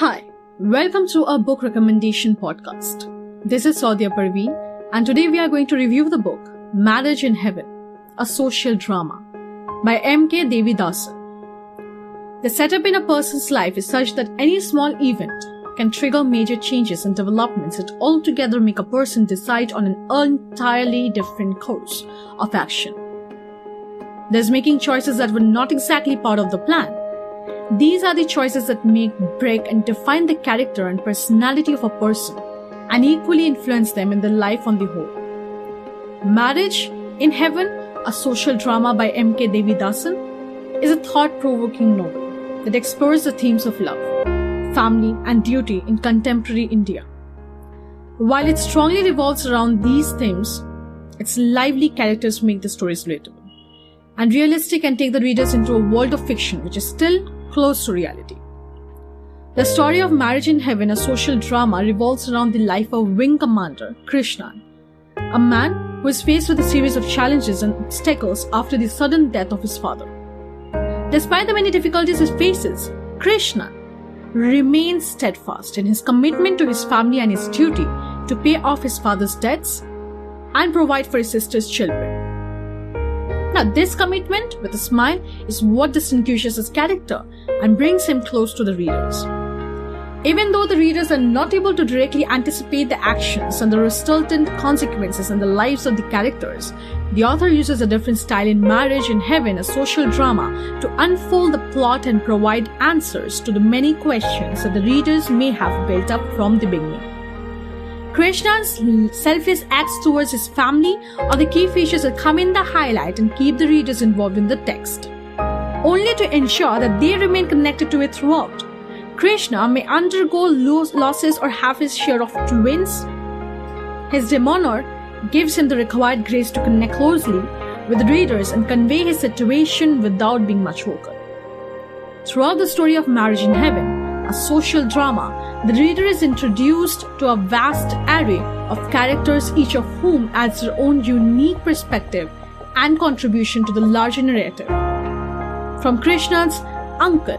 Hi, welcome to our book recommendation podcast. This is Saudia Parveen, and today we are going to review the book Marriage in Heaven, a social drama by M.K. Devidasan. The setup in a person's life is such that any small event can trigger major changes and developments that altogether make a person decide on an entirely different course of action. There's making choices that were not exactly part of the plan. These are the choices that make, break, and define the character and personality of a person and equally influence them in their life on the whole. Marriage in Heaven, a social drama by M.K. Devidasan, is a thought provoking novel that explores the themes of love, family, and duty in contemporary India. While it strongly revolves around these themes, its lively characters make the stories relatable and realistic and take the readers into a world of fiction which is still close to reality. The story of Marriage in Heaven, a social drama, revolves around the life of Wing Commander Krishnan, a man who is faced with a series of challenges and obstacles after the sudden death of his father. Despite the many difficulties he faces, Krishnan remains steadfast in his commitment to his family and his duty to pay off his father's debts and provide for his sister's children. This commitment with a smile is what distinguishes his character and brings him close to the readers. Even though the readers are not able to directly anticipate the actions and the resultant consequences in the lives of the characters, the author uses a different style in Marriage in Heaven, a social drama, to unfold the plot and provide answers to the many questions that the readers may have built up from the beginning. Krishnan's selfless acts towards his family are the key features that come in the highlight and keep the readers involved in the text, only to ensure that they remain connected to it throughout. Krishna may undergo losses or have his share of twins. His demeanor gives him the required grace to connect closely with the readers and convey his situation without being much vocal. Throughout the story of Marriage in Heaven, a social drama, the reader is introduced to a vast array of characters, each of whom adds their own unique perspective and contribution to the larger narrative. From Krishna's uncle,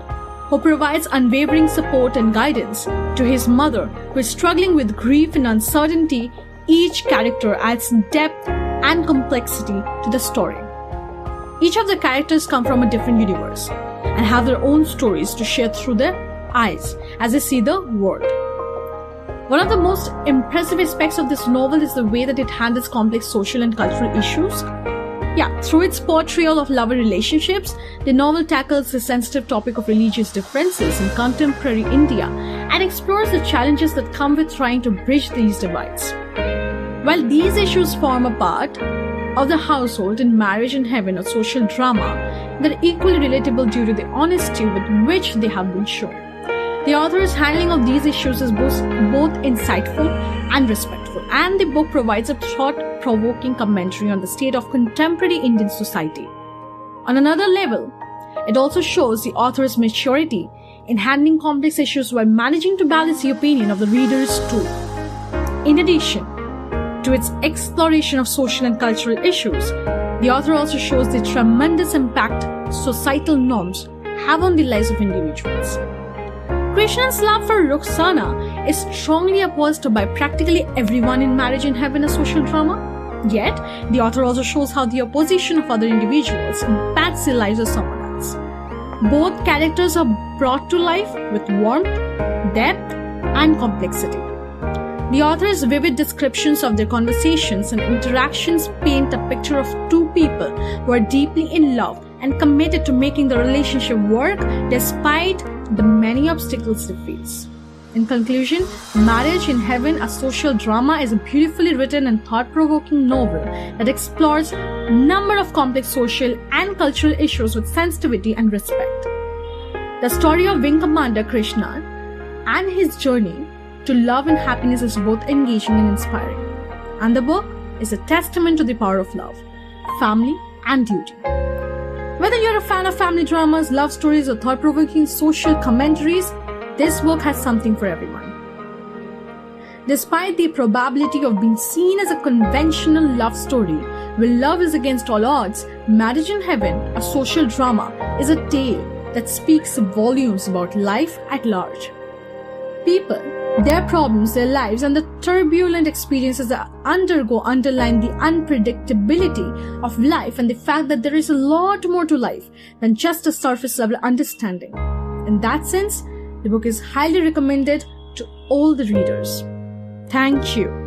who provides unwavering support and guidance, to his mother, who is struggling with grief and uncertainty, each character adds depth and complexity to the story. Each of the characters come from a different universe and have their own stories to share through their eyes as they see the world. One of the most impressive aspects of this novel is the way that it handles complex social and cultural issues. Yeah, through its portrayal of lover relationships, the novel tackles the sensitive topic of religious differences in contemporary India and explores the challenges that come with trying to bridge these divides. While these issues form a part of the household in Marriage in Heaven, or social drama, they're equally relatable due to the honesty with which they have been shown. The author's handling of these issues is both, both insightful and respectful, and the book provides a thought provoking commentary on the state of contemporary Indian society. On another level, it also shows the author's maturity in handling complex issues while managing to balance the opinion of the readers too. In addition to its exploration of social and cultural issues, the author also shows the tremendous impact societal norms have on the lives of individuals. Krishnan's love for Roxana is strongly opposed by practically everyone in Marriage in Heaven, a social drama. Yet, the author also shows how the opposition of other individuals impacts the lives of someone else. Both characters are brought to life with warmth, depth, and complexity. The author's vivid descriptions of their conversations and interactions paint a picture of two people who are deeply in love and committed to making the relationship work despite the many obstacles they face. In conclusion, Marriage in Heaven, a social drama, is a beautifully written and thought-provoking novel that explores a number of complex social and cultural issues with sensitivity and respect. The story of Wing Commander Krishna and his journey to love and happiness is both engaging and inspiring. And the book is a testament to the power of love, family, and duty. Of family dramas, love stories, or thought provoking social commentaries, this book has something for everyone. Despite the probability of being seen as a conventional love story, where love is against all odds, Marriage in Heaven, a social drama, is a tale that speaks volumes about life at large. People, their problems, their lives, and the turbulent experiences they undergo underline the unpredictability of life and the fact that there is a lot more to life than just a surface level understanding. In that sense, the book is highly recommended to all the readers. Thank you.